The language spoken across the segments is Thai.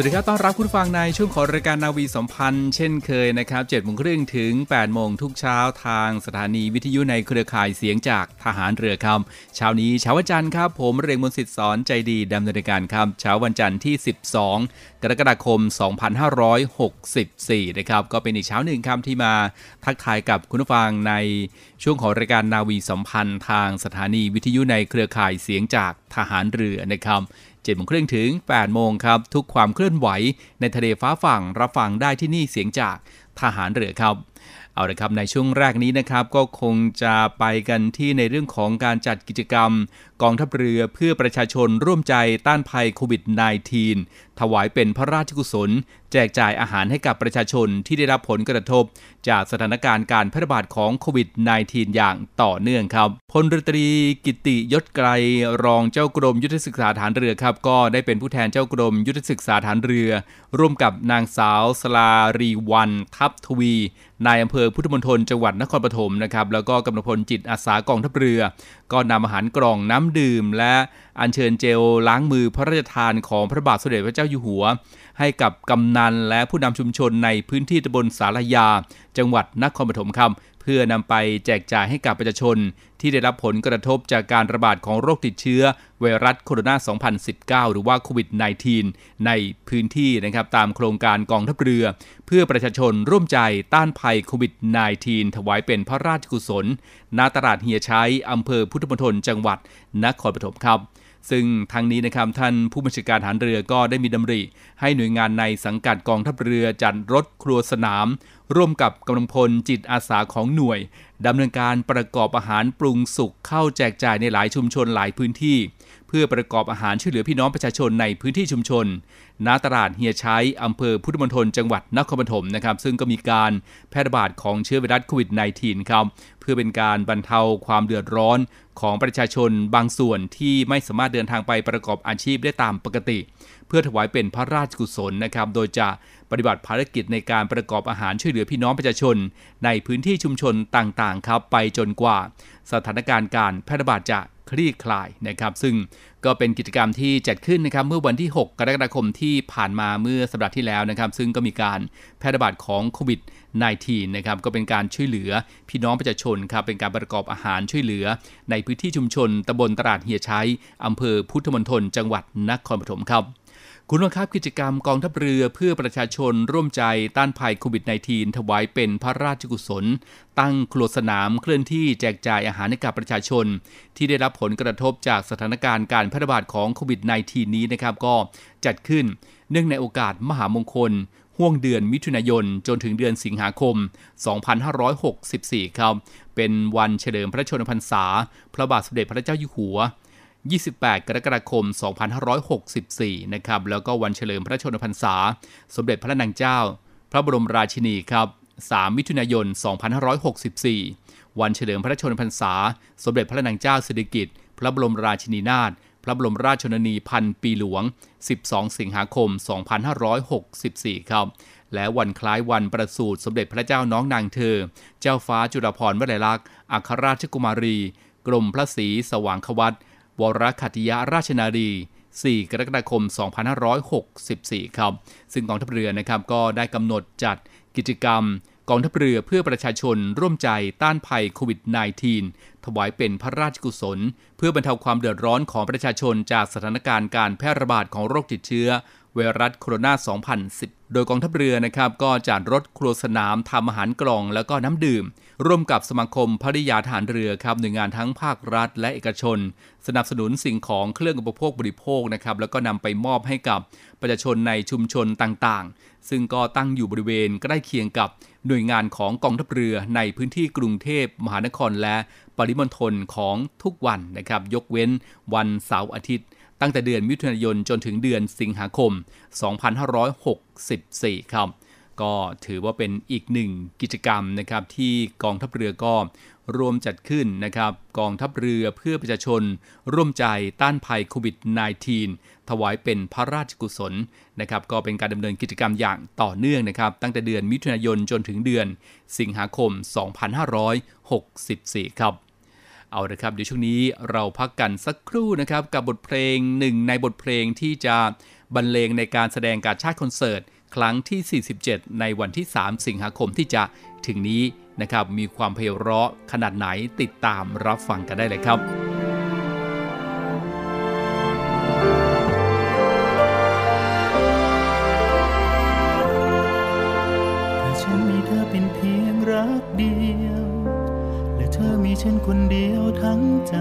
วัสดีครับ ต้อนรับคุณฟังในช่วงของรายการนาวีสัมพันธ์ เช่นเคยนะครับ7โมงครึ่งถึง8โมงทุกเช้าทางสถานีวิทยุในเครือข่ายเสียงจากทหารเรือครับเช้านี้เช้าวันจันทร์ครับ ผมเรงมนต์สิทธิ์สอนใจดีดำเนินการครับเช้าวันจันทร์ที่ 12 กรกฎาคม 2564 นะครับ ก็เป็นอีกเช้าหนึ่งครับที่มาทักทายกับคุณผู้ฟังในช่วงของรายการนาวีสัมพันธ์ ทางสถานีวิทยุในเครือข่ายเสียงจากทหารเรือนะครับ 7โมงครึ่งถึง8โมงครับ ทุกความเคลื่อนไหวในทะเลฟ้าฝั่งรับฟังได้ที่นี่เสียงจากทหารเรือครับเอาละครับในช่วงแรกนี้นะครับก็คงจะไปกันที่ในเรื่องของการจัดกิจกรรม กองทัพเรือเพื่อประชาชนร่วมใจต้านภัยโควิด -19 ถวายเป็นพระราชกุศล แจกจ่ายอาหารให้กับประชาชนที่ได้รับผลกระทบ จากสถานการณ์การแพร่ระบาดของโควิด -19 อย่างต่อเนื่องครับพลรตรีกิติยศไกรรองเจ้ากรมยุทธศึกษาฐานเรือครับ ก็ได้เป็นผู้แทนเจ้ากรมยุทธศึกษาฐานเรือ ร่วมกับนางสาวสลารีวัน ทัพทวีนายอำเภอพุทธมณฑลจังหวัดนครปฐมนะครับแล้วก็กำลังพลจิตอาสากองทัพเรือ ก็นำอาหารกล่องน้ำดื่ม และอัญเชิญเจลล้างมือพระราชทานของพระบาทสมเด็จพระเจ้าอยู่หัว ให้กับกำนันและผู้นำชุมชนในพื้นที่ตำบลสารยา จังหวัดนครปฐมครับเพื่อนำไปแจกจ่ายให้กับประชาชน ที่ได้รับผลกระทบจากการระบาดของโรคติดเชื้อ ไวรัสโคโรนา 2019 หรือว่าโควิด -19 ในพื้นที่นะครับตามโครงการกองทัพเรือ เพื่อประชาชนร่วมใจต้านภัยโควิด -19 ถวายเป็นพระราชกุศลณตลาดเฮียชัยอำเภอพุทธมณฑลจังหวัดนครปฐมครับ ซึ่งทางนี้นะครับท่านผู้บัญชาการฐานเรือก็ได้มีดำริ ให้หน่วยงานในสังกัดกองทัพเรือจัดรถครัวสนาม ร่วมกับกำลังพลจิตอาสาของหน่วยดำเนินการประกอบอาหารปรุงสุกเข้าแจกจ่ายในหลายชุมชนหลายพื้นที่ เพื่อประกอบอาหารช่วยเหลือพี่น้องประชาชนในพื้นที่ชุมชนณตลาดเฮียชัยอำเภอพุทธมณฑลจังหวัดนครปฐมนะครับ ซึ่งก็มีการแพร่ระบาดของเชื้อไวรัสโควิด -19 ครับ เพื่อเป็นการบรรเทาความเดือดร้อนของประชาชนบางส่วนที่ไม่สามารถเดินทางไปประกอบอาชีพได้ตามปกติ เพื่อถวายเป็นพระราชกุศลนะครับ โดยจะปฏิบัติภารกิจในการประกอบอาหารช่วยเหลือพี่น้องประชาชน ในพื้นที่ชุมชนต่างๆ ครับ ไปจนกว่า สถานการณ์การแพร่ระบาดจะ คลี่คลายนะครับ ซึ่งก็เป็นกิจกรรมที่จัดขึ้นนะครับเมื่อวันที่ 6 กรกฎาคมที่ผ่านมาเมื่อสัปดาห์ที่แล้วนะครับ ซึ่งก็มีการแพร่ระบาดของโควิด -19 นะครับก็เป็นการช่วยเหลือพี่น้องประชาชนครับเป็นการประกอบอาหารช่วยเหลือ ในพื้นที่ชุมชนตำบลตลาดเฮียชัยอำเภอพุทธมณฑลจังหวัดนครปฐมครับ คุณผู้ครับกิจกรรมกองทัพเรือเพื่อประชาชนร่วมใจต้านภัยโควิด -19 ถวายเป็นพระราชกุศล ตั้งครัวสนามเคลื่อนที่แจกจ่ายอาหารให้กับประชาชน ที่ได้รับผลกระทบจากสถานการณ์การแพร่ระบาดของโควิด -19 นี้นะครับก็จัดขึ้นเนื่องในโอกาสมหามงคลห่วงเดือนมิถุนายนจนถึงเดือนสิงหาคม 2564 ครับ เป็นวันเฉลิมพระชนมพรรษา พระบาทสมเด็จพระเจ้าอยู่หัว 28 กรกฎาคม 2564 นะครับ แล้วก็วันเฉลิมพระชนมพรรษา สมเด็จพระนางเจ้า พระบรมราชินีครับ 3 มิถุนายน 2564 วันเฉลิมพระชนมพรรษา สมเด็จพระนางเจ้าสิริกิติ์ พระบรมราชินีนาถ พระบรมราชชนนีพันปีหลวง 12 สิงหาคม 2564 ครับ และวันคล้ายวันประสูติสมเด็จพระเจ้าน้องนางเธอ เจ้าฟ้าจุฬาภรณ์วลัยลักษณ์อัครราชกุมารี กรมพระศรีสว่างควัต วรคัติยราชนารี 4 กรกฎาคม 2564 ครับ ซึ่งกองทัพเรือนะครับก็ได้กำหนดจัดกิจกรรมกองทัพเรือเพื่อประชาชนร่วมใจต้านภัยโควิด -19 ถวายเป็นพระราชกุศล เพื่อบรรเทาความเดือดร้อนของประชาชนจากสถานการณ์การแพร่ระบาดของโรคติดเชื้อ ไวรัสโคโรนา 2010 โดยกองทัพเรือนะครับก็จัดรถครัวสนามทำอาหารกล่องแล้วก็น้ำดื่ม ร่วมกับสมาคมภริยาทหารเรือครับหน่วยงานทั้งภาครัฐและเอกชน สนับสนุนสิ่งของเครื่องอุปโภคบริโภคนะครับแล้วก็นำไปมอบให้กับประชาชนในชุมชนต่างๆ ซึ่งก็ตั้งอยู่บริเวณใกล้เคียงกับหน่วยงานของกองทัพเรือในพื้นที่กรุงเทพมหานครและปริมณฑลของทุกวันนะครับยกเว้นวันเสาร์อาทิตย์ ตั้งแต่เดือนมิถุนายนจนถึงเดือนสิงหาคม 2564 ครับ ก็ถือว่าเป็นอีกหนึ่งกิจกรรมนะครับที่กองทัพเรือก็รวมจัดขึ้นนะครับ กองทัพเรือเพื่อประชาชน ร่วมใจต้านภัยโควิด -19 ถวายเป็นพระราชกุศลนะครับ ก็เป็นการดำเนินกิจกรรมอย่างต่อเนื่องนะครับ ตั้งแต่เดือนมิถุนายนจนถึงเดือนสิงหาคม 2564 ครับ เอาละครับเดี๋ยวช่วงนี้เราพักกันสักครู่นะครับ กับบทเพลงหนึ่งในบทเพลงที่จะบรรเลงในการแสดงการชาติคอนเสิร์ต ครั้งที่ 47 ในวันที่ 3 สิงหาคมที่จะถึงนี้นะครับ มีความเพลเราะขนาดไหนติดตามรับฟังกันได้เลยครับ ฉันคนเดียวทั้งใจ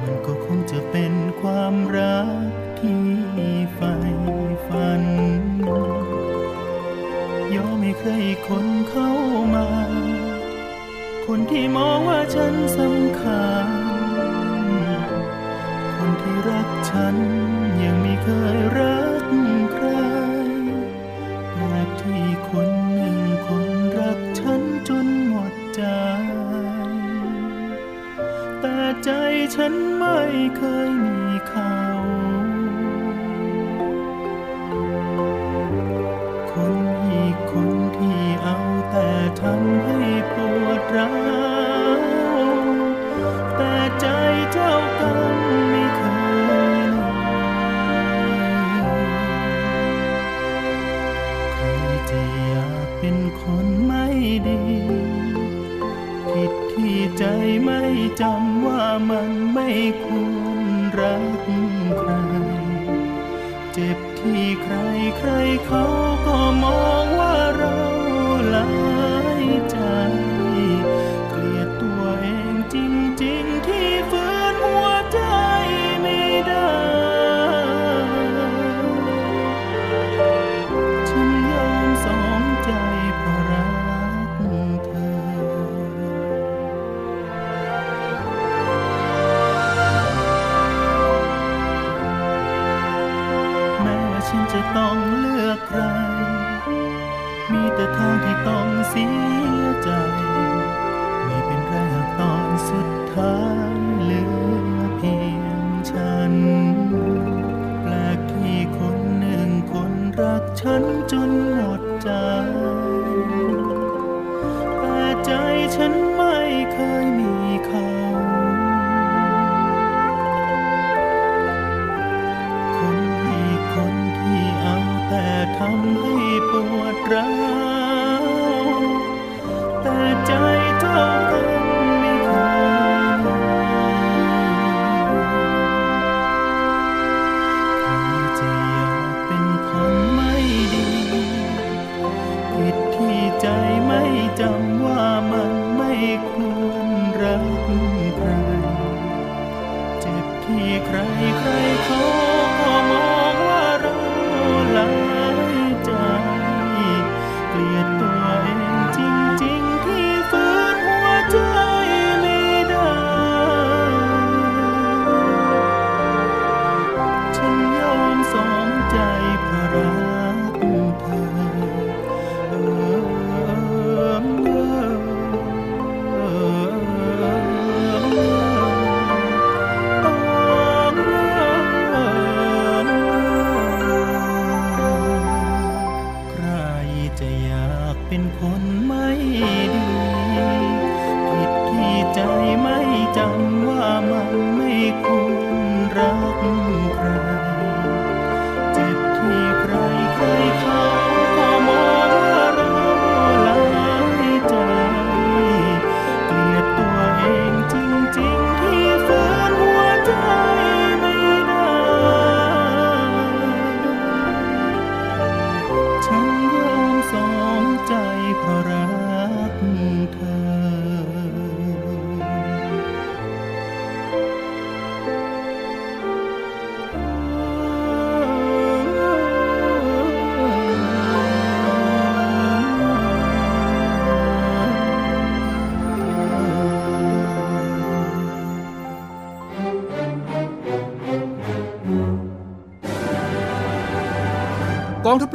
มันก็คงจะเป็นความรักที่ใฝ่ฝัน ยอมให้ใครคนเข้ามา คนที่มองว่าฉันสำคัญ คนที่รักฉันยังไม่เคยรักใครรักที่คน ใจฉันไม่เคยมี ควรรักใคร เจ็บที่ใครใครเขาำให้ปวดร้าวแต่ใจ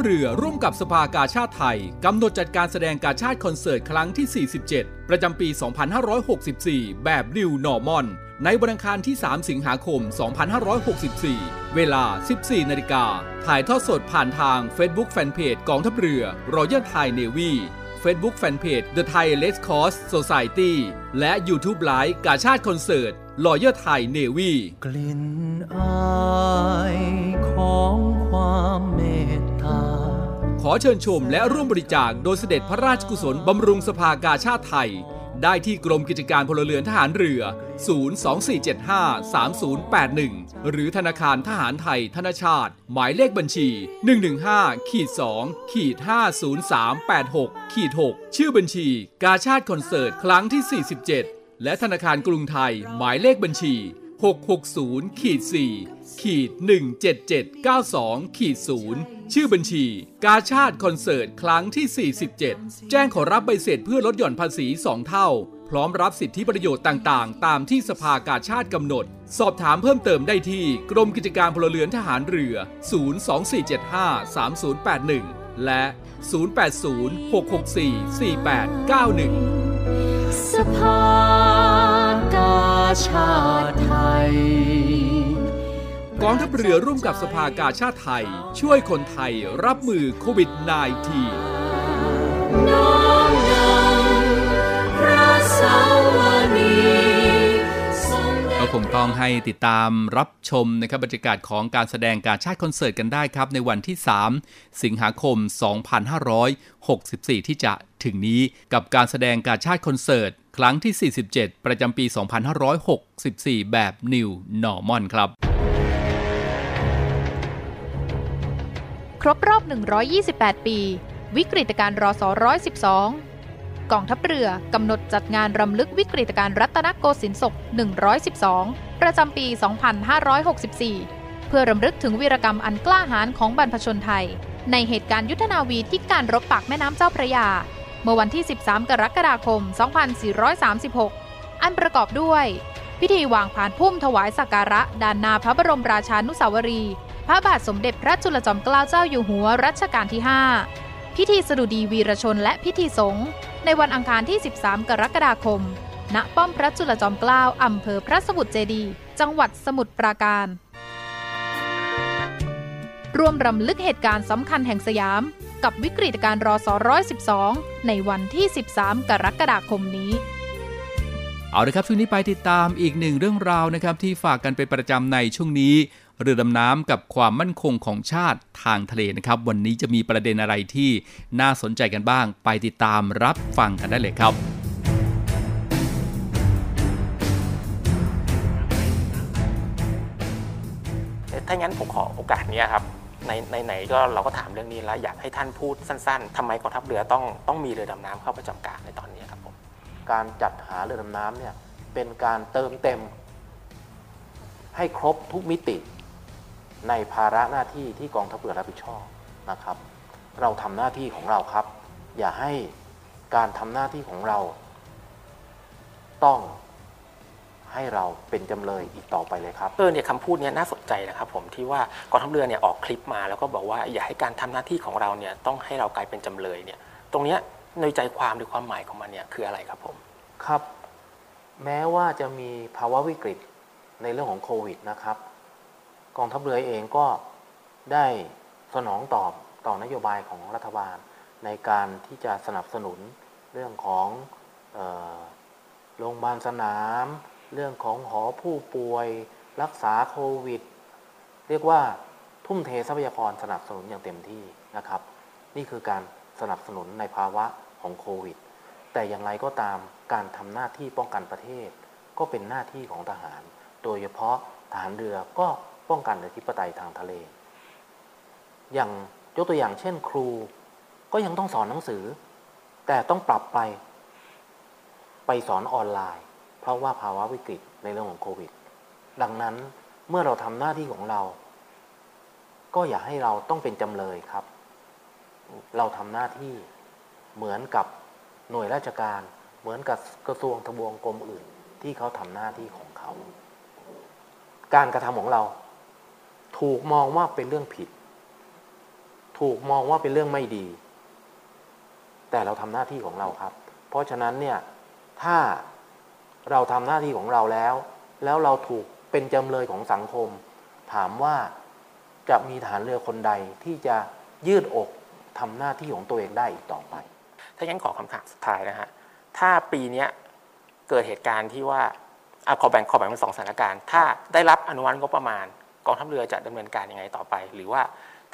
เรือร่วมกับสภากาชาติไทยกำหนดจัดการแสดงกาชาติคอนเสิร์ตครั้งที่ 47 ประจำปี 2564 แบบ New Normal ในวันอังคารที่ 3 สิงหาคม 2564 เวลา 14 นาฬิกา ถ่ายทอดสดผ่านทาง Facebook Fanpage กองทัพเรือ Royal Thai Navy Facebook Fanpage The Thai Red Cross Society และ YouTube Live กาชาติคอนเสิร์ต Royal Thai Navy กลิ่นอายของความเมต ขอเชิญชมและร่วมบริจาคโดยเสด็จพระราชกุศลบำรุงสภากาชาติไทย ได้ที่กรมกิจการพลเรือนทหารเรือ 024753081 หรือธนาคารทหารไทยธนชาติ หมายเลขบัญชี 115ขีด2ขีด50386ขีด6ชื่อบัญชี กาชาติคอนเสิร์ตครั้งที่ 47 และธนาคารกรุงไทย หมายเลขบัญชี 660ขีด4ขีด17792ขีด0ชื่อบัญชี กาชาติคอนเสิร์ต ครั้งที่ 47 แจ้งขอรับใบเสร็จเพื่อลดหย่อนภาษี 2 เท่า พร้อมรับสิทธิประโยชน์ต่างๆ ตามที่สภากาชาติกำหนด สอบถามเพิ่มเติมได้ที่ กรมกิจการพลเรือนทหารเรือ 024753081 และ 0806644891 สภากา ชาติไทย กองทัพเรือร่วมกับสภากาชาติไทย ช่วยคนไทยรับมือโควิด -19 น้อมนำพระสาวนีทรงได้ก็คงต้องให้ติดตามรับชมนะครับบรรยากาศของการแสดงการชาติคอนเสิร์ตกันได้ครับ ในวันที่ 3 สิงหาคม 2564 ที่จะถึงนี้กับการแสดงการชาติคอนเสิร์ต ครั้งที่ 47 ประจำปี 2564 แบบ New Normal ครับ ครบรอบ 128 ปี วิกฤตการณ์รอส112 กองทัพเรือกำหนดจัดงานรำลึกวิกฤตการณ์รัตนโกสินทร์ศก 112 ประจำปี 2564 เพื่อรำลึกถึงวีรกรรมอันกล้าหาญของบรรพชนไทย ในเหตุการณ์ยุทธนาวีที่การรบปากแม่น้ำเจ้าพระยา เมื่อวันที่ 13 กรกฎาคม 2436 อันประกอบด้วย พิธีวางผ่านพุ่มถวายสักการะด้านหนาพระบรมราชานุสาวรีย์พระบาทสมเด็จพระจุลจอมเกล้าเจ้าอยู่หัวรัชกาลที่ 5 พิธีสดุดีวีรชนและพิธีสงฆ์ในวันอังคารที่ 13 กรกฎาคม ณ ป้อมพระจุลจอมเกล้าอำเภอพระสมุทรเจดีจังหวัดสมุทรปราการ ร่วมรำลึกเหตุการณ์สำคัญแห่งสยาม กับวิกฤตการณ์รอส112 ในวันที่ 13 กรกฎาคมนี้ เอาละครับ ช่วงนี้ไปติดตามอีกหนึ่งเรื่องราวนะครับ ที่ฝากกันเป็นประจำในช่วงนี้ เรือดำน้ำกับความมั่นคงของชาติทางทะเลนะครับ วันนี้จะมีประเด็นอะไรที่น่าสนใจกันบ้าง ไปติดตามรับฟังกันได้เลยครับถ้างั้นผมขอโอกาสเนี้ยครับ ในไหนก็เราก็ถามเรื่องนี้แล้วอยากให้ท่านพูดสั้น ๆทำไมกองทัพเรือต้องต้องมีเรือดำน้ำเข้าประจำการในตอนนี้ครับผมการจัดหาเรือดำน้ำเนี่ยเป็นการเติมเต็ม ให้ครบทุกมิติ ในภาระหน้าที่ที่กองทัพเรือรับผิดชอบนะครับ เราทำหน้าที่ของเราครับ อย่าให้การทำหน้าที่ของเรา ต้อง ให้เราเป็นจำเลยอีกต่อไปเลยครับเออเนี่ยคำพูดเนี้ยน่าสนใจนะครับผมที่ว่ากองทัพเรือเนี่ยออกคลิปมาแล้วก็บอกว่าอย่าให้การทำหน้าที่ของเราเนี่ยต้องให้เรากลายเป็นจำเลยเนี่ยตรงเนี้ยในใจความหรือความหมายของมันเนี่ยคืออะไรครับผมครับ แม้ว่าจะมีภาวะวิกฤตในเรื่องของโควิดนะครับ กองทัพเรือเองก็ได้สนองตอบต่อนโยบายของรัฐบาล ในการที่จะสนับสนุนเรื่องของออโรงพยาบาลสนาม เรื่องของหอผู้ป่วย รักษาโควิด เรียกว่าทุ่มเททรัพยากรสนับสนุนอย่างเต็มที่นะครับ นี่คือการสนับสนุนในภาวะของโควิด แต่อย่างไรก็ตามการทำหน้าที่ป้องกันประเทศ ก็เป็นหน้าที่ของทหาร โดยเฉพาะทหารเรือก็ป้องกันอธิปไตยทางทะเล อย่างยกตัวอย่างเช่นครู ก็ยังต้องสอนหนังสือ แต่ต้องปรับไป ไปสอนออนไลน์ เพราะว่าภาวะวิกฤตในเรื่องของโควิด ดังนั้นเมื่อเราทำหน้าที่ของเรา ก็อย่าให้เราต้องเป็นจำเลยครับ เราทำหน้าที่เหมือนกับหน่วยราชการเหมือนกับกระทรวงทบวงกรมอื่น ที่เขาทำหน้าที่ของเขา การกระทำของเรา ถูกมองว่าเป็นเรื่องผิดถถูกมองว่าเป็นเรื่องไม่ดี แต่เราทำหน้าที่ของเราครับ เพราะฉะนั้นเนี่ยถ้า เราทำหน้าที่ของเราแล้ว แล้วเราถูกเป็นจำเลยของสังคม ถามว่าจะมีฐานเรือคนใดที่จะยืดอกทำหน้าที่ของตัวเองได้อีกต่อไป ถ้างั้นขอคำถามสุดท้ายนะฮะ ถ้าปีเนี้ยเกิดเหตุการณ์ที่ว่าอะขอแบ่งขอแบ่งเป็นสองสถานการณ์ ถ้าได้รับอนุมัติงบประมาณกองทัพเรือจะดำเนินการยังไงต่อไป หรือว่า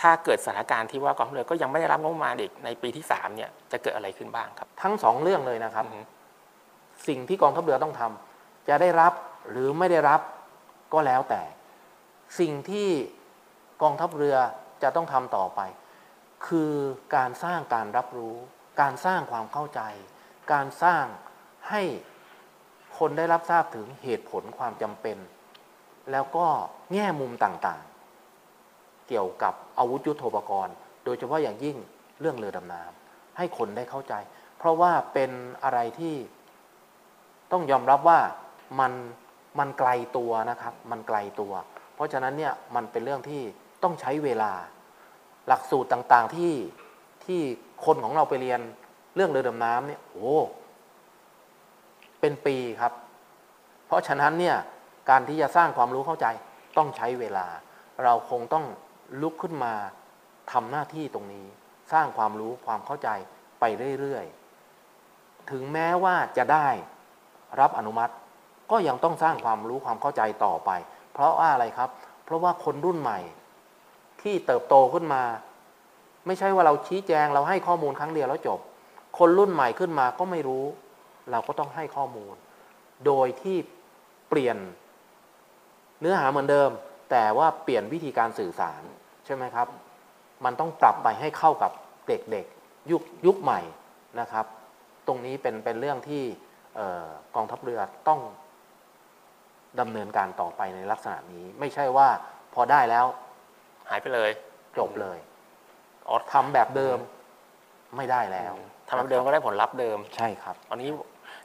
ถ้าเกิดสถานการณ์ที่ว่ากองทัพเรือก็ยังไม่ได้รับงบประมาณอีกในปีที่สามเนี่ยจะเกิดอะไรขึ้นบ้างครับ ทั้งสองเรื่องเลยนะครับอือฮึ สิ่งที่กองทัพเรือต้องทำจะได้รับหรือไม่ได้รับก็แล้วแต่ สิ่งที่กองทัพเรือจะต้องทำต่อไป คือการสร้างการรับรู้ การสร้างความเข้าใจ การสร้างให้คนได้รับทราบถึงเหตุผลความจำเป็น แล้วก็แง่มุมต่างๆ เกี่ยวกับอาวุธยุโทโธปกรณ์ โดยเฉพาะอย่างยิ่งเรื่องเรือดำน้ำให้คนได้เข้าใจ เพราะว่าเป็นอะไรที่ ต้องยอมรับว่ามันมันไกลตัวนะครับ มันไกลตัว เพราะฉะนั้นเนี่ยมันเป็นเรื่องที่ต้องใช้เวลา หลักสูตรต่างๆที่ที่คนของเราไปเรียนเรื่องเรือดำน้ำเนี่ยโอ้เป็นปีครับ เพราะฉะนั้นเนี่ยการที่จะสร้างความรู้เข้าใจต้องใช้เวลา เราคงต้องลุกขึ้นมาทำหน้าที่ตรงนี้ สร้างความรู้ความเข้าใจไปเรื่อยๆ ถึงแม้ว่าจะได้ รับอนุมัติ ก็ยังต้องสร้างความรู้ความเข้าใจต่อไป เพราะว่าอะไรครับ เพราะว่าคนรุ่นใหม่ ที่เติบโตขึ้นมา ไม่ใช่ว่าเราชี้แจงเราให้ข้อมูลครั้งเดียวแล้วจบ คนรุ่นใหม่ขึ้นมาก็ไม่รู้ เราก็ต้องให้ข้อมูล โดยที่เปลี่ยนเนื้อหาเหมือนเดิม แต่ว่าเปลี่ยนวิธีการสื่อสารใช่ไหมครับ มันต้องปรับไปให้เข้ากับเด็กๆยุคยุคใหม่นะครับ ตรงนี้เป็นเป็นเรื่องที่ กองทัพเรือต้องดำเนินการต่อไปในลักษณะนี้ ไม่ใช่ว่าพอได้แล้วหายไปเลย จบเลยอ๋อทำแบบเดิมไม่ได้แล้วทำแบบเดิมก็ได้ผลลัพธ์เดิมใช่ครับอันนี้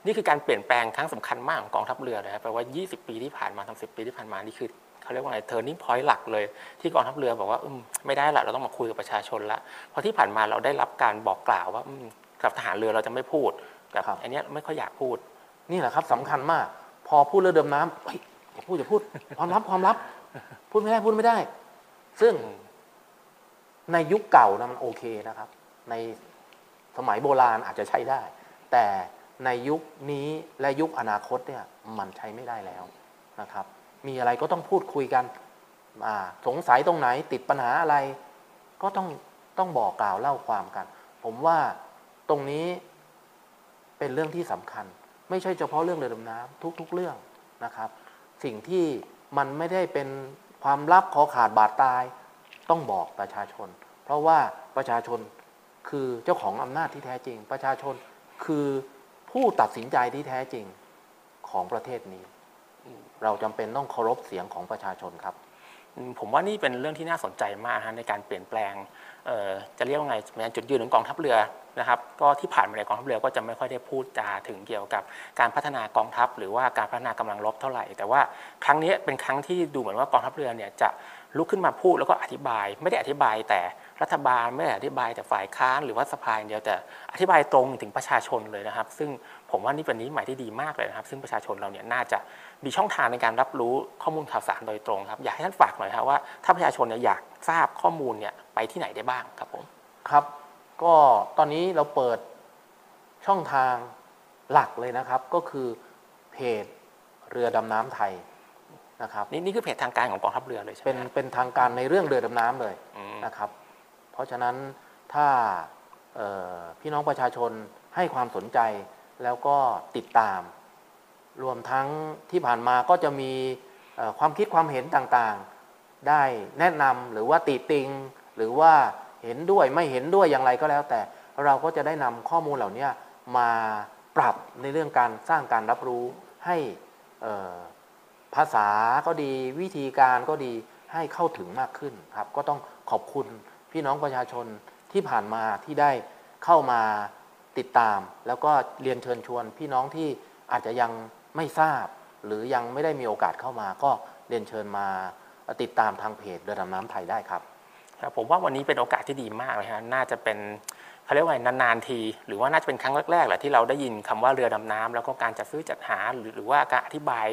นี่คือการเปลี่ยนแปลงครั้งสำคัญมากของกองทัพเรือนะครับแปลว่า 20 ปีที่ผ่านมาทำสิปีที่ผ่านมานี่คือเขาเรียกว่าไง turning point หลักเลย ที่กองทัพเรือบอกว่าอืมไม่ได้ละเราต้องมาคุยกับประชาชนละเพราะที่ผ่านมาเราได้รับการบอกกล่าวว่าอืมกับทหารเรือเราจะไม่พูด กับครับ อันเนี้ยไม่ค่อยอยากพูด นี่แหละครับสำคัญมาก พอพูดเรื่องเดิมน้ำเฮ้ยอย่าพูดอย่าพูด ความลับความลับ พูดไม่ได้พูดไม่ได้ ซึ่งในยุคเก่านะมันโอเคนะครับ ในสมัยโบราณอาจจะใช้ได้ แต่ในยุคนี้และยุคอนาคตเนี่ยมันใช้ไม่ได้แล้วนะครับ มีอะไรก็ต้องพูดคุยกันอ่าสงสัยตรงไหนติดปัญหาอะไร ก็ต้องต้องบอกกล่าวเล่าความกัน ผมว่าตรงนี้ เป็นเรื่องที่สำคัญ ไม่ใช่เฉพาะเรื่องเรือดำน้ำทุก ๆ เรื่องนะครับ สิ่งที่มันไม่ได้เป็นความลับขอขาดบาดตาย ต้องบอกประชาชน เพราะว่าประชาชนคือเจ้าของอำนาจที่แท้จริง ประชาชนคือผู้ตัดสินใจที่แท้จริงของประเทศนี้ เราจำเป็นต้องเคารพเสียงของประชาชนครับ ผมว่านี่เป็นเรื่องที่น่าสนใจมากนะในการเปลี่ยนแปลงจะเรียกว่าไงเป็นจุดยืนของกองทัพเรือนะครับ ก็ที่ผ่านมาในกองทัพเรือก็จะไม่ค่อยได้พูดจาถึงเกี่ยวกับการพัฒนากองทัพ หรือว่าการพัฒนากำลังรบเท่าไหร่ แต่ว่าครั้งนี้เป็นครั้งที่ดูเหมือนว่ากองทัพเรือเนี่ยจะลุกขึ้นมาพูดแล้วก็อธิบาย ไม่ได้อธิบายแต่รัฐบาลไม่ได้อธิบายแต่ฝ่ายค้านหรือว่าสภาอย่างเดียวแต่อธิบายตรงถึงประชาชนเลยนะครับ ซึ่งผมว่านี่เป็นนิมิตหมายที่ดีมากเลยนะครับ ซึ่งประชาชนเราเนี่ยน่าจะ มีช่องทางในการรับรู้ข้อมูลข่าวสารโดยตรงครับ อยากให้ท่านฝากหน่อยครับว่าถ้าประชาชนเนี่ยอยากทราบข้อมูลเนี่ยไปที่ไหนได้บ้างครับผมครับ ก็ตอนนี้เราเปิดช่องทางหลักเลยนะครับ ก็คือเพจเรือดำน้ำไทยนะครับนี่นี่คือเพจทางการของกองทัพเรือเลยใช่ไหมเป็นครับเป็นทางการในเรื่องเรือดำน้ำเลยอืมนะครับ เพราะฉะนั้นถ้าเอ่อพี่น้องประชาชนให้ความสนใจแล้วก็ติดตาม รวมทั้งที่ผ่านมาก็จะมีความคิดความเห็นต่างๆ ได้แนะนำหรือว่าติติง หรือว่าเห็นด้วยไม่เห็นด้วยอย่างไรก็แล้ว แต่เราก็จะได้นำข้อมูลเหล่านี้มาปรับในเรื่องการสร้างการรับรู้ให้ภาษาก็ดีวิธีการก็ดีให้เข้าถึงมากขึ้นครับ ก็ต้องขอบคุณพี่น้องประชาชนที่ผ่านมาที่ได้เข้ามาติดตาม แล้วก็เรียนเชิญชวนพี่น้องที่อาจจะยัง ไม่ทราบ หรือยังไม่ได้มีโอกาสเข้ามา ก็เรียนเชิญมาติดตามทางเพจเรือดำน้ำไทยได้ครับผมว่าวันนี้เป็นโอกาสที่ดีมากเลยฮะน่าจะเป็นเขาเรียกว่านานๆที หรือว่าน่าจะเป็นครั้งแรกๆแหละที่เราได้ยินคำว่าเรือดำน้ำแล้วก็การจัดซื้อจัดหาหรือหรือว่าการอธิบาย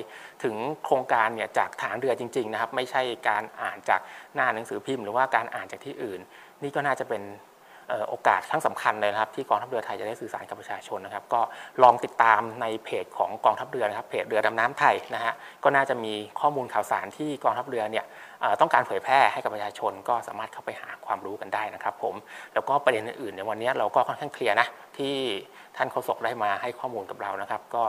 ถึงโครงการเนี่ยจากฐานเรือจริง ๆ นะครับ ไม่ใช่การอ่านจากหน้าหนังสือพิมพ์ หรือว่าการอ่านจากที่อื่น นี่ก็น่าจะเป็น โอกาสครั้งสำคัญเลยนะครับที่กองทัพเรือไทยจะได้สื่อสารกับประชาชนนะครับ ก็ลองติดตามในเพจของกองทัพเรือนะครับเพจเรือดำน้ำไทยนะฮะก็น่าจะมีข้อมูลข่าวสารที่กองทัพเรือเนี่ยต้องการเผยแพร่ให้กับประชาชน ก็สามารถเข้าไปหาความรู้กันได้นะครับ ผมแล้วก็ประเด็นอื่นๆในวันนี้เราก็ค่อนข้างเคลียร์นะที่ท่านโฆษกได้มาให้ข้อมูลกับเรานะครับ ก็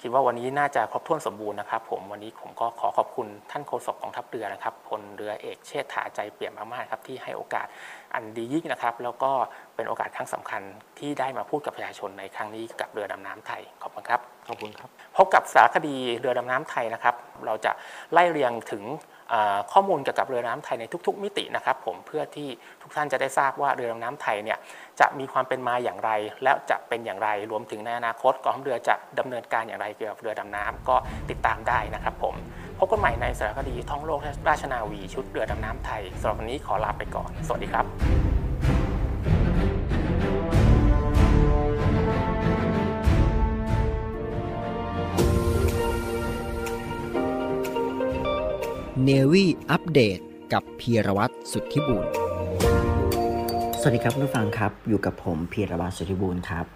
คิดว่าวันนี้น่าจะครบถ้วนสมบูรณ์นะครับ ผมวันนี้ผมก็ขอขอบคุณท่านโฆษกกองทัพเรือนะครับพลเรือเอกเชษฐาใจเปี่ยมมากๆครับที่ให้โอกาสอันดียิ่งนะครับ แล้วก็เป็นโอกาสครั้งสำคัญที่ได้มาพูดกับประชาชนในครั้งนี้กับเรือดำน้ำไทยขอบคุณครับขอบคุณครับพบกับสารคดีเรือดำน้ำไทยนะครับ เราจะไล่เรียงถึงข้อมูลเกี่ยวกับเรือน้ำไทยในทุก ๆ มิตินะครับ ผมเพื่อที่ทุกท่านจะได้ทราบว่าเรือดำน้ำไทยเนี่ย จะมีความเป็นมาอย่างไร และจะเป็นอย่างไร รวมถึงในอนาคตกองทัพเรือจะดำเนินการอย่างไรเกี่ยวกับเรือดำน้ำก็ติดตามได้นะครับผมพบกันใหม่ในสารคดีท่องโลกราชนาวีชุดเรือดำน้ำไทยสำหรับวันนี้ขอลาไปก่อน สวัสดีครับNavy Update กับพีรวัตรสุทธิบุญส วัสดีครับผู้ฟังครับ อยู่กับผมพีรวัตรสุทธิบุญครับ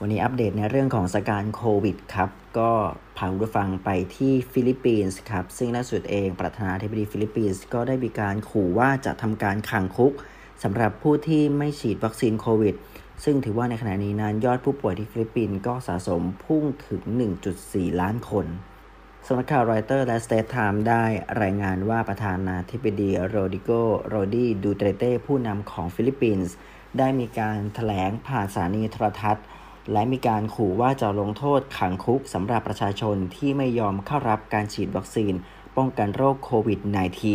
วันนี้อัปเดตในเรื่องของสถานการณ์โควิดครับ ก็พาผู้ฟังไปที่ฟิลิปปินส์ครับ ซึ่งล่าสุดเองประธานาธิบดีฟิลิปปินส์ก็ได้มีการขู่ว่าจะทำการขังคุกสำหรับผู้ที่ไม่ฉีดวัคซีนโควิด ซึ่งถือว่าในขณะนี้นั้นยอดผู้ป่วยที่ฟิลิปปินส์ก็สะสมพุ่งถึง 1.4 ล้านคน สำนักข่าวรอยเตอร์และสเตรตส์ไทม์สได้รายงานว่าประธานาธิบดีโรดิโกโรดีดูเตเต้ผู้นำของฟิลิปปินส์ ได้มีการแถลงผ่านสถานีโทรทัศน์ และมีการขู่ว่าจะลงโทษขังคุกสำหรับประชาชนที่ไม่ยอมเข้ารับการฉีดวัคซีน ป้องกันโรคโควิด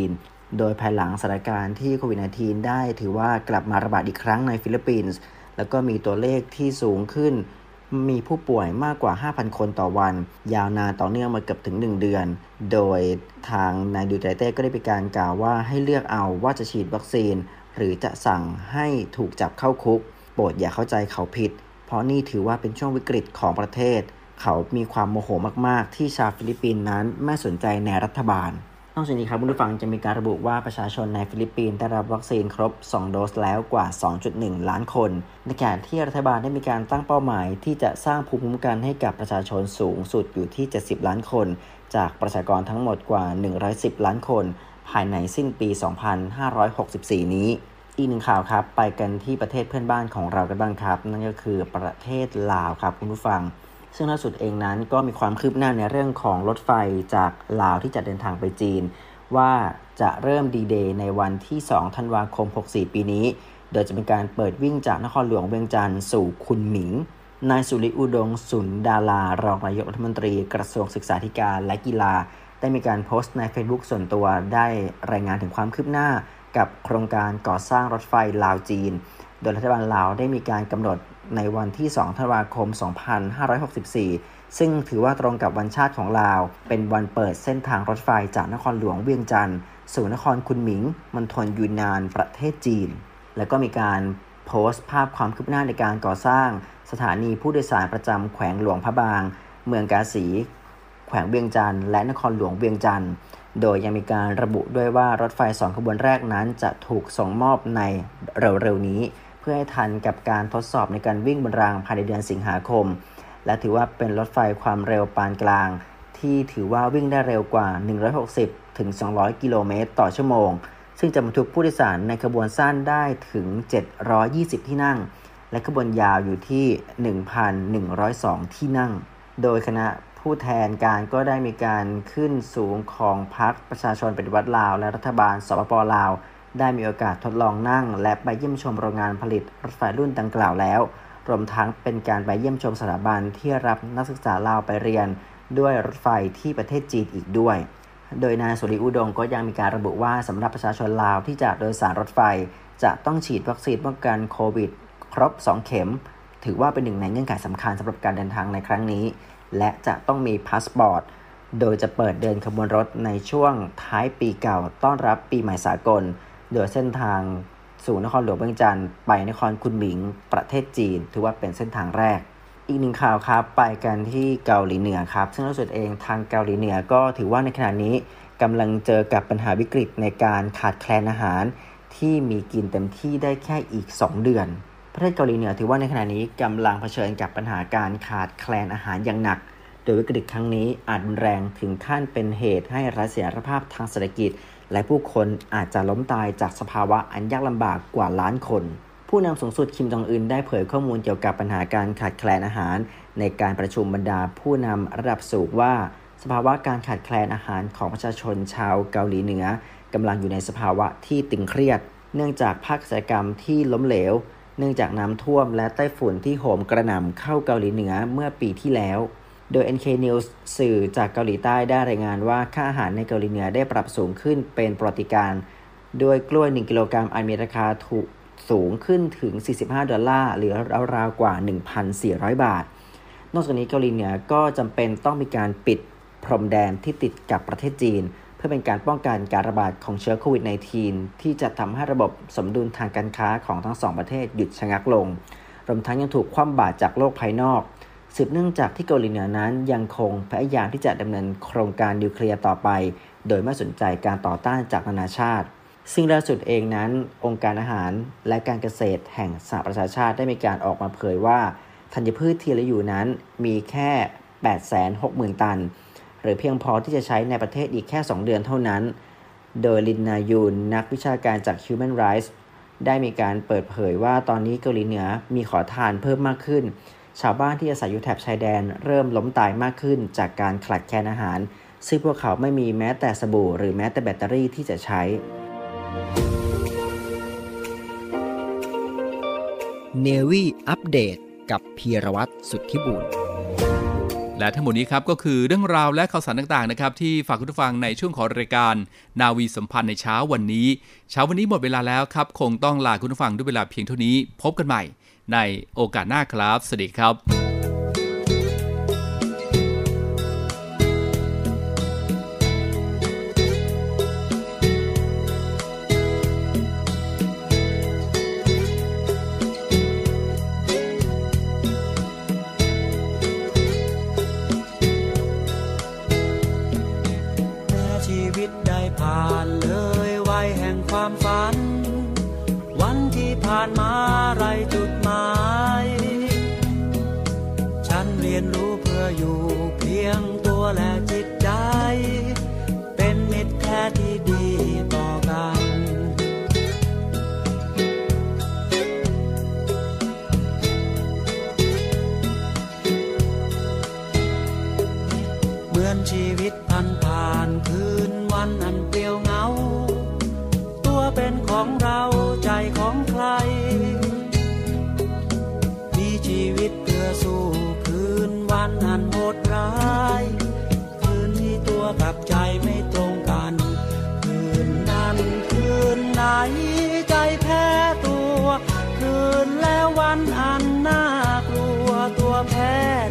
-19 โดยภายหลังสถานการณ์ที่โควิด -19 ได้ถือว่ากลับมาระบาดอีกครั้งในฟิลิปปินส์ แล้วก็มีตัวเลขที่สูงขึ้น มีผู้ป่วยมากกว่า 5,000 คนต่อวัน ยาวนานต่อเนื่องมาเกือบถึง 1 เดือน โดยทางนายดูเตร์เตก็ได้ไปการกล่าวว่าให้เลือกเอาว่าจะฉีดวัคซีน หรือจะสั่งให้ถูกจับเข้าคุก โปรดอย่าเข้าใจเขาผิด เพราะนี่ถือว่าเป็นช่วงวิกฤตของประเทศ เขามีความโมโหมาก ๆ ที่ชาวฟิลิปปินส์นั้นไม่สนใจในรัฐบาล นอกจากนี้ครับผู้ฟังจะมีการระบุว่าประชาชนในฟิลิปปินส์ได้รับวัคซีนครบ 2 โดสแล้วกว่า 2.1 ล้านคน ในขณะที่รัฐบาลได้มีการตั้งเป้าหมาย ที่จะสร้างภูมิคุ้มกันให้กับประชาชนสูงสุดอยู่ที่ 70 ล้านคน จากประชากรทั้งหมดกว่า 110 ล้านคน ภายในสิ้นปี 2564 นี้ อีกหนึ่งข่าวครับ ไปกันที่ประเทศเพื่อนบ้านของเรากันบ้างครับ นั่นก็คือประเทศลาวครับคุณผู้ฟัง ซึ่งล่าสุดเองนั้นก็มีความคืบหน้าในเรื่องของรถไฟจากลาวที่จะเดินทางไปจีน ว่าจะเริ่มดีเดย์ในวันที่ 2 ธันวาคม 64 ปีนี้ โดยจะเป็นการเปิดวิ่งจากนครหลวงเวียงจันทร์สู่คุนหมิง นายสุริอุดงสุนดารารองนายกรัฐมนตรีกระทรวงศึกษาธิการและกีฬา ได้มีการโพสต์ใน Facebook ส่วนตัวได้รายงานถึงความคืบหน้ากับโครงการก่อสร้างรถไฟลาวจีน โดยรัฐบาลลาวได้มีการกำหนด ในวันที่ 2 ธันวาคม 2564 ซึ่งถือว่าตรงกับวันชาติของลาว เป็นวันเปิดเส้นทางรถไฟจากนครหลวงเวียงจันทร์สู่นครคุนหมิงมณฑลยูนนาน ประเทศจีน และก็มีการโพสต์ภาพความคืบหน้าในการก่อสร้าง สถานีผู้โดยสารประจำแขวงหลวงพระบาง เมืองกาสี แขวงเวียงจันทร์และนครหลวงเวียงจันทร์โดยยังมีการระบุด้วยว่ารถไฟสองขบวนแรกนั้นจะถูกส่งมอบในเร็วๆนี้ พื่อให้ทันกับการทดสอบในการวิ่งบนรางภายในเดือนสิงหาคม และถือว่าเป็นรถไฟความเร็วปานกลาง ที่ถือว่าวิ่งได้เร็วกว่า 160 ถึง 200 กิโลเมตรต่อชั่วโมง ซึ่งจะบรรทุกผู้โดยสารในขบวนสั้นได้ถึง 720 ที่นั่ง และขบวนยาวอยู่ที่ 1,102 ที่นั่ง โดยคณะผู้แทนการก็ได้มีการขึ้นสูงของพรรคประชาชนปฏิวัติลาว และรัฐบาลสปปลาว ได้มีโอกาสทดลองนั่ง และไปเยี่ยมชมโรงงานผลิตรถไฟรุ่นดังกล่าวแล้ว รวมทั้งเป็นการไปเยี่ยมชมสถาบันที่รับนักศึกษาลาวไปเรียน ด้วยรถไฟที่ประเทศจีนอีกด้วย โดยนายสุริอุดงก็ยังมีการระบุว่าสำหรับประชาชนลาวที่จะโดยสารรถไฟ จะต้องฉีดวัคซีนป้องกันโควิด ครบ 2 เข็ม ถือว่าเป็นหนึ่งในเงื่อนไขสำคัญสำหรับการเดินทางในครั้งนี้ และจะต้องมีพาสปอร์ตโดยจะเปิดเดินขบวนรถในช่วงท้ายปีเก่าต้อนรับปีใหม่สากล โดยเส้นทางสู่นครหลวงเวียงจันทร์ไปนครคุนหมิง ประเทศจีน ถือว่าเป็นเส้นทางแรก อีกหนึ่งข่าวครับไปกันที่เกาหลีเหนือครับ ซึ่งล่าสุดเองทางเกาหลีเหนือก็ถือว่าในขณะนี้กำลังเจอกับปัญหาวิกฤตในการขาดแคลนอาหาร ที่มีกินเต็มที่ได้แค่อีก 2 เดือน ประเทศเกาหลีเหนือถือว่าในขณะนี้กำลังเผชิญกับปัญหาการขาดแคลนอาหารอย่างหนัก โดยวิกฤตครั้งนี้อาจรุนแรงถึงขั้นเป็นเหตุให้รัฐเสียรภาพทางเศรษฐกิจ และผู้คนอาจจะล้มตายจากสภาวะอันยากลำบากกว่าล้านคน ผู้นำสูงสุดคิมจองอึนได้เผยข้อมูลเกี่ยวกับปัญหาการขาดแคลนอาหาร ในการประชุมบรรดาผู้นำระดับสูงว่า สภาวะการขาดแคลนอาหารของประชาชนชาวเกาหลีเหนือกำลังอยู่ในสภาวะที่ตึงเครียด เนื่องจากภาคเกษตรกรรมที่ล้มเหลว เนื่องจากน้ำท่วมและไต้ฝุ่นที่โหมกระหน่ำเข้าเกาหลีเหนือเมื่อปีที่แล้ว โดย NK News สื่อจากเกาหลีใต้ได้รายงานว่าค่าอาหารในเกาหลีเหนือได้ปรับสูงขึ้นเป็นประวัติการณ์โดยกล้วย 1 กิโลกรัมอันมีราคาถูกสูงขึ้นถึง 45 ดอลลาร์หรือราวๆกว่า 1,400 บาท นอกจากนี้เกาหลีเหนือก็จำเป็นต้องมีการปิดพรมแดนที่ติดกับประเทศจีน เพื่อเป็นการป้องกันการระบาดของเชื้อโควิด -19 ที่จะทำให้ระบบสมดุลทางการค้าของทั้งสองประเทศหยุดชะงักลง รวมทั้งยังถูกคว่ำบาตรจากโลกภายนอก สืบเนื่องจากที่เกาหลีเหนือนั้นยังคงพยายามที่จะดำเนินโครงการนิวเคลียร์ต่อไป โดยไม่สนใจการต่อต้านจากนานาชาติ ซึ่งล่าสุดเองนั้น องค์การอาหารและการเกษตรแห่งสหประชาชาติได้มีการออกมาเผยว่าธัญพืชที่เหลืออยู่นั้นมีแค่ 860,000 ตัน หรือเพียงพอที่จะใช้ในประเทศอีกแค่ 2 เดือนเท่านั้น โดยลินนายูนนักวิชาการจาก Human Rights ได้มีการเปิดเผยว่าตอนนี้เกาหลีเหนือมีขอทานเพิ่มมากขึ้น ชาวบ้านที่อาศัยอยู่แถบชายแดนเริ่มล้มตายมากขึ้นจากการขาดแคลนอาหาร ซึ่งพวกเขาไม่มีแม้แต่สบู่หรือแม้แต่แบตเตอรี่ที่จะใช้ เนวี่อัปเดตกับพีรวัตรสุทธิบุญและทั้งหมดนี้ครับก็คือเรื่องราวและข่าวสารต่างๆนะครับที่ฝากคุณผู้ฟังในช่วงของรายการ นาวีสัมพันธ์ในเช้าวันนี้ เช้าวันนี้หมดเวลาแล้วครับ คงต้องลาคุณผู้ฟังด้วยเวลาเพียงเท่านี้ พบกันใหม่ ในโอกาสหน้าครับ สวัสดีครับ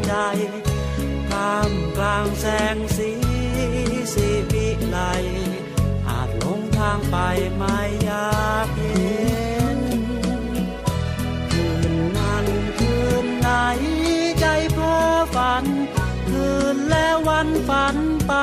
ใดท่ามกลางแสงสีสีวิไลอาจหลงทางไปไม่อยากเห็นคืนนั้นคืนไหนใจเพ้อฝัน คืนแล้ววันฝันไป